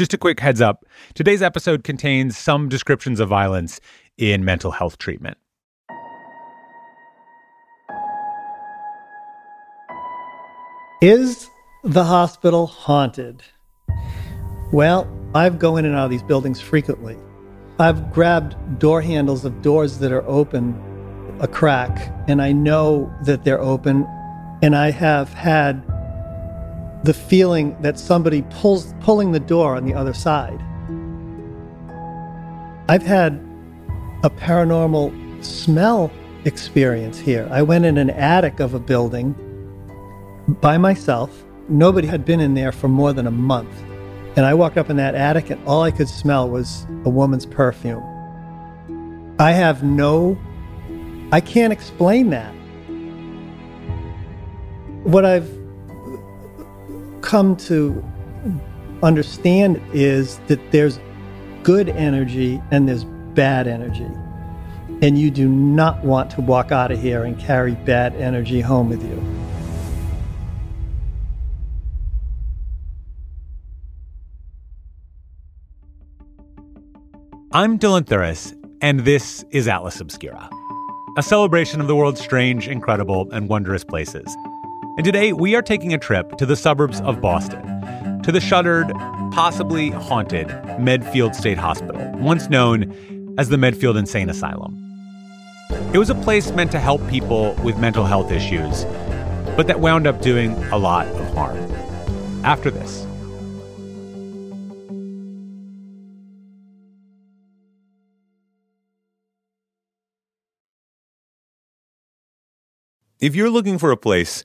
Just a quick heads up today's episode contains some descriptions of violence in mental health treatment. Is the hospital haunted? Well, I've go in and out of these buildings frequently. I've grabbed door handles of doors that are open, a crack, and I know that they're open. And I have had the feeling that somebody pulls pulling the door on the other side. I've had a paranormal smell experience here. I went in an attic of a building by myself. Nobody had been in there for more than a month. And I walked up in that attic, and all I could smell was a woman's perfume. I have no, I can't explain that. What I've come to understand is that there's good energy and there's bad energy. And you do not want to walk out of here and carry bad energy home with you. I'm Dylan Thuras, and this is Atlas Obscura, a celebration of the world's strange, incredible, and wondrous places. And today we are taking a trip to the suburbs of Boston, to the shuttered, possibly haunted Medfield State Hospital, once known as the Medfield Insane Asylum. It was a place meant to help people with mental health issues, but that wound up doing a lot of harm. After this, If you're looking for a place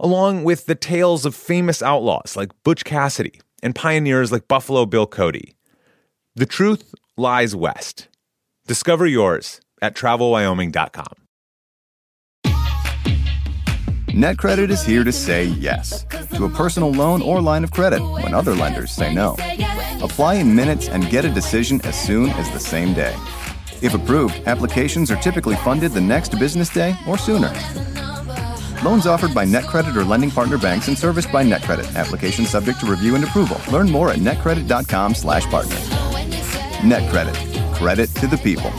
along with the tales of famous outlaws like Butch Cassidy and pioneers like Buffalo Bill Cody. The truth lies west. Discover yours at travelwyoming.com. NetCredit is here to say yes to a personal loan or line of credit when other lenders say no. Apply in minutes and get a decision as soon as the same day. If approved, applications are typically funded the next business day or sooner. Loans offered by NetCredit or lending partner banks and serviced by NetCredit. Application subject to review and approval. Learn more at netcredit.com slash partner. NetCredit. Credit to the people.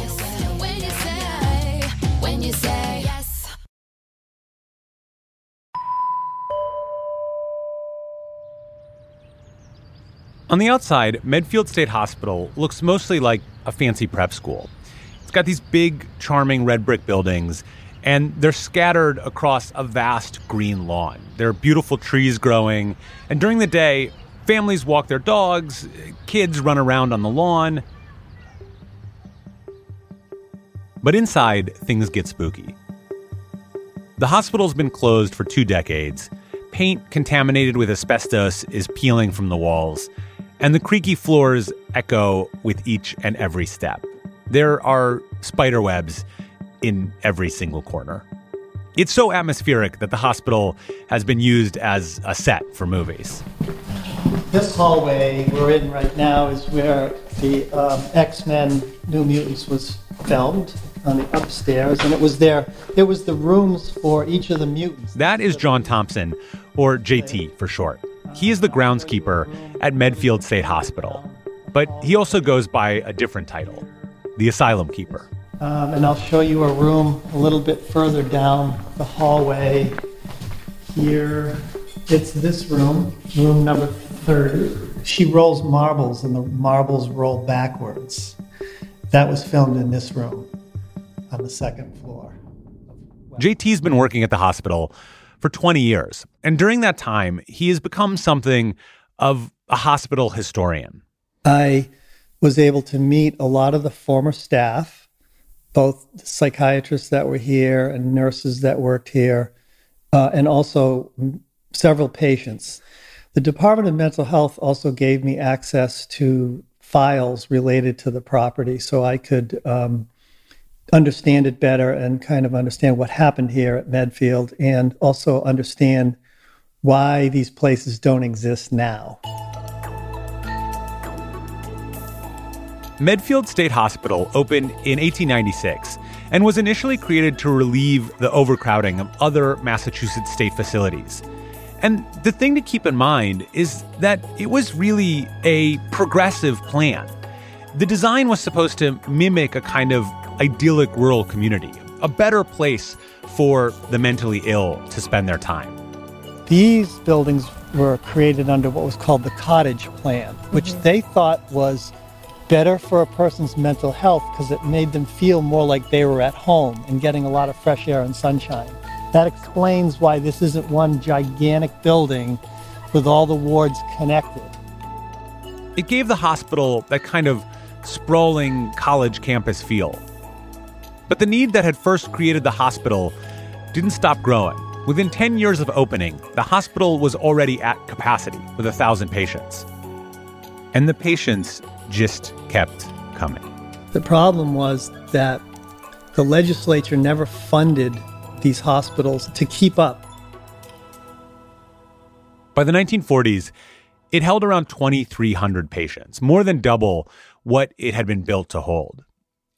On the outside, Medfield State Hospital looks mostly like a fancy prep school. It's got these big, charming red brick buildings and they're scattered across a vast green lawn. There are beautiful trees growing, and during the day, families walk their dogs, kids run around on the lawn. But inside, things get spooky. The hospital's been closed for two decades. Paint contaminated with asbestos is peeling from the walls, and the creaky floors echo with each and every step. There are spider webs in every single corner. It's so atmospheric that the hospital has been used as a set for movies. This hallway we're in right now is where the um, X Men New Mutants was filmed on the upstairs, and it was there. It was the rooms for each of the mutants. That is John Thompson, or JT for short. He is the groundskeeper at Medfield State Hospital, but he also goes by a different title, the Asylum Keeper. Um, and I'll show you a room a little bit further down the hallway here. It's this room, room number 30. She rolls marbles and the marbles roll backwards. That was filmed in this room on the second floor. JT's been working at the hospital for 20 years. And during that time, he has become something of a hospital historian. I was able to meet a lot of the former staff both psychiatrists that were here and nurses that worked here, uh, and also several patients. The Department of Mental Health also gave me access to files related to the property so I could um, understand it better and kind of understand what happened here at Medfield and also understand why these places don't exist now. Medfield State Hospital opened in 1896 and was initially created to relieve the overcrowding of other Massachusetts state facilities. And the thing to keep in mind is that it was really a progressive plan. The design was supposed to mimic a kind of idyllic rural community, a better place for the mentally ill to spend their time. These buildings were created under what was called the cottage plan, which mm-hmm. they thought was better for a person's mental health because it made them feel more like they were at home and getting a lot of fresh air and sunshine. That explains why this isn't one gigantic building with all the wards connected. It gave the hospital that kind of sprawling college campus feel. But the need that had first created the hospital didn't stop growing. Within 10 years of opening, the hospital was already at capacity with a thousand patients. And the patients just kept coming. The problem was that the legislature never funded these hospitals to keep up. By the 1940s, it held around 2,300 patients, more than double what it had been built to hold.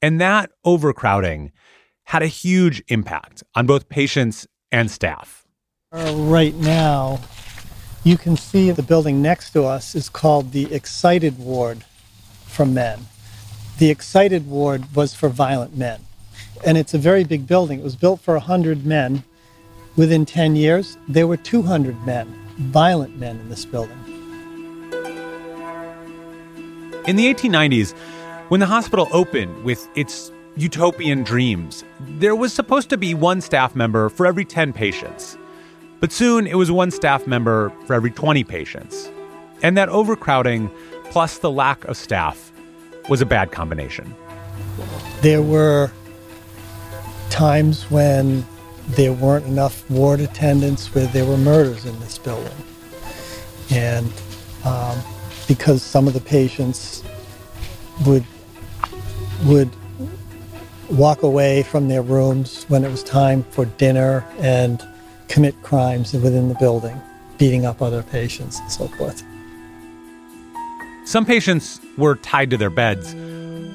And that overcrowding had a huge impact on both patients and staff. Right now, you can see the building next to us is called the Excited Ward for men. The excited ward was for violent men. And it's a very big building. It was built for 100 men. Within 10 years, there were 200 men, violent men in this building. In the 1890s, when the hospital opened with its utopian dreams, there was supposed to be one staff member for every 10 patients. But soon it was one staff member for every 20 patients. And that overcrowding plus the lack of staff was a bad combination. There were times when there weren't enough ward attendants where there were murders in this building. And um, because some of the patients would would walk away from their rooms when it was time for dinner and commit crimes within the building, beating up other patients and so forth. Some patients were tied to their beds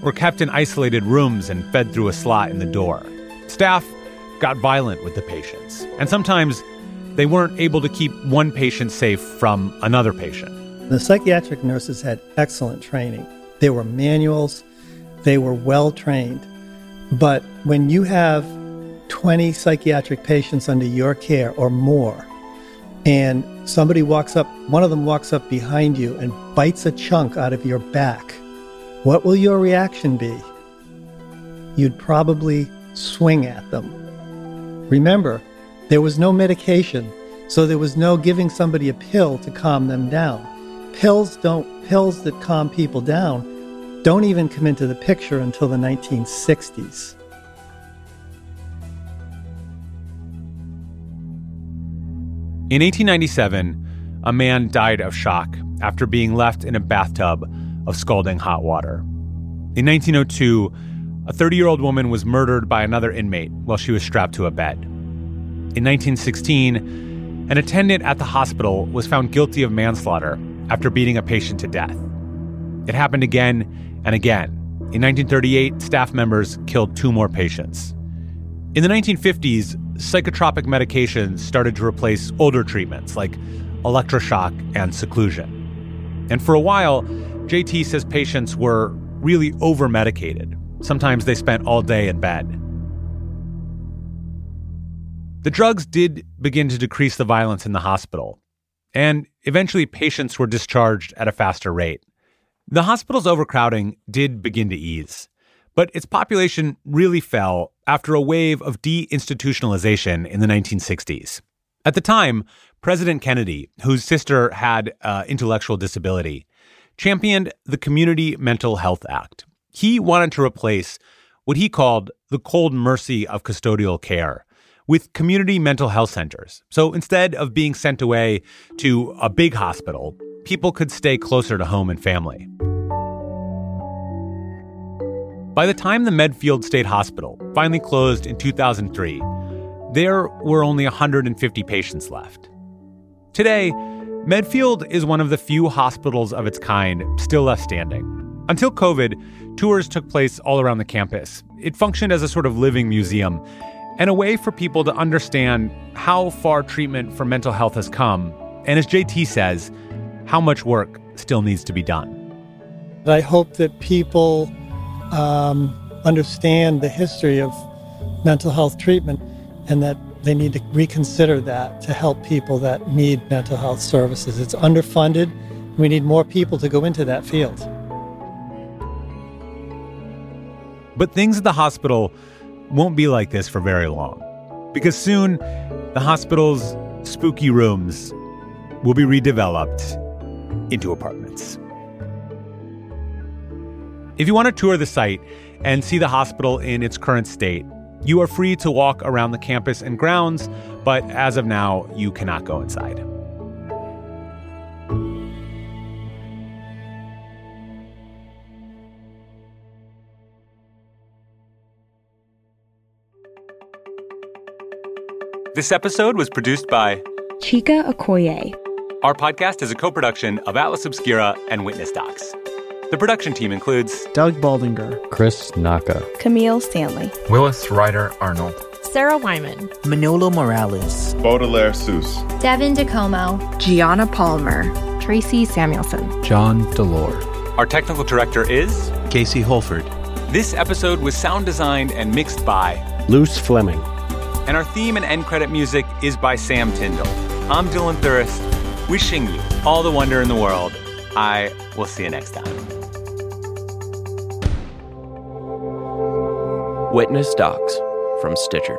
or kept in isolated rooms and fed through a slot in the door. Staff got violent with the patients, and sometimes they weren't able to keep one patient safe from another patient. The psychiatric nurses had excellent training. They were manuals, they were well trained. But when you have 20 psychiatric patients under your care or more, and somebody walks up, one of them walks up behind you and bites a chunk out of your back, what will your reaction be? You'd probably swing at them. Remember, there was no medication, so there was no giving somebody a pill to calm them down. Pills don't pills that calm people down don't even come into the picture until the 1960s. In 1897, a man died of shock after being left in a bathtub of scalding hot water. In 1902, a 30 year old woman was murdered by another inmate while she was strapped to a bed. In 1916, an attendant at the hospital was found guilty of manslaughter after beating a patient to death. It happened again and again. In 1938, staff members killed two more patients. In the 1950s, psychotropic medications started to replace older treatments like electroshock and seclusion. And for a while, JT says patients were really over medicated. Sometimes they spent all day in bed. The drugs did begin to decrease the violence in the hospital, and eventually patients were discharged at a faster rate. The hospital's overcrowding did begin to ease. But its population really fell after a wave of deinstitutionalization in the 1960s. At the time, President Kennedy, whose sister had uh, intellectual disability, championed the Community Mental Health Act. He wanted to replace what he called the cold mercy of custodial care with community mental health centers. So instead of being sent away to a big hospital, people could stay closer to home and family. By the time the Medfield State Hospital finally closed in 2003, there were only 150 patients left. Today, Medfield is one of the few hospitals of its kind still left standing. Until COVID, tours took place all around the campus. It functioned as a sort of living museum and a way for people to understand how far treatment for mental health has come, and as JT says, how much work still needs to be done. I hope that people um, understand the history of mental health treatment and that they need to reconsider that to help people that need mental health services. It's underfunded. We need more people to go into that field. But things at the hospital won't be like this for very long. Because soon, the hospital's spooky rooms will be redeveloped into apartments. If you want to tour the site and see the hospital in its current state, you are free to walk around the campus and grounds, but as of now, you cannot go inside. This episode was produced by Chika Okoye. Our podcast is a co production of Atlas Obscura and Witness Docs. The production team includes Doug Baldinger, Chris Naka, Camille Stanley, Willis Ryder Arnold, Sarah Wyman, Manolo Morales, Baudelaire Ceus, Devin DeComo, Gianna Palmer, Tracy Samuelson, John Delore. Our technical director is Casey Holford. This episode was sound designed and mixed by Luce Fleming. And our theme and end credit music is by Sam Tyndall. I'm Dylan Thuras, wishing you all the wonder in the world. I will see you next time. Witness Docs from Stitcher.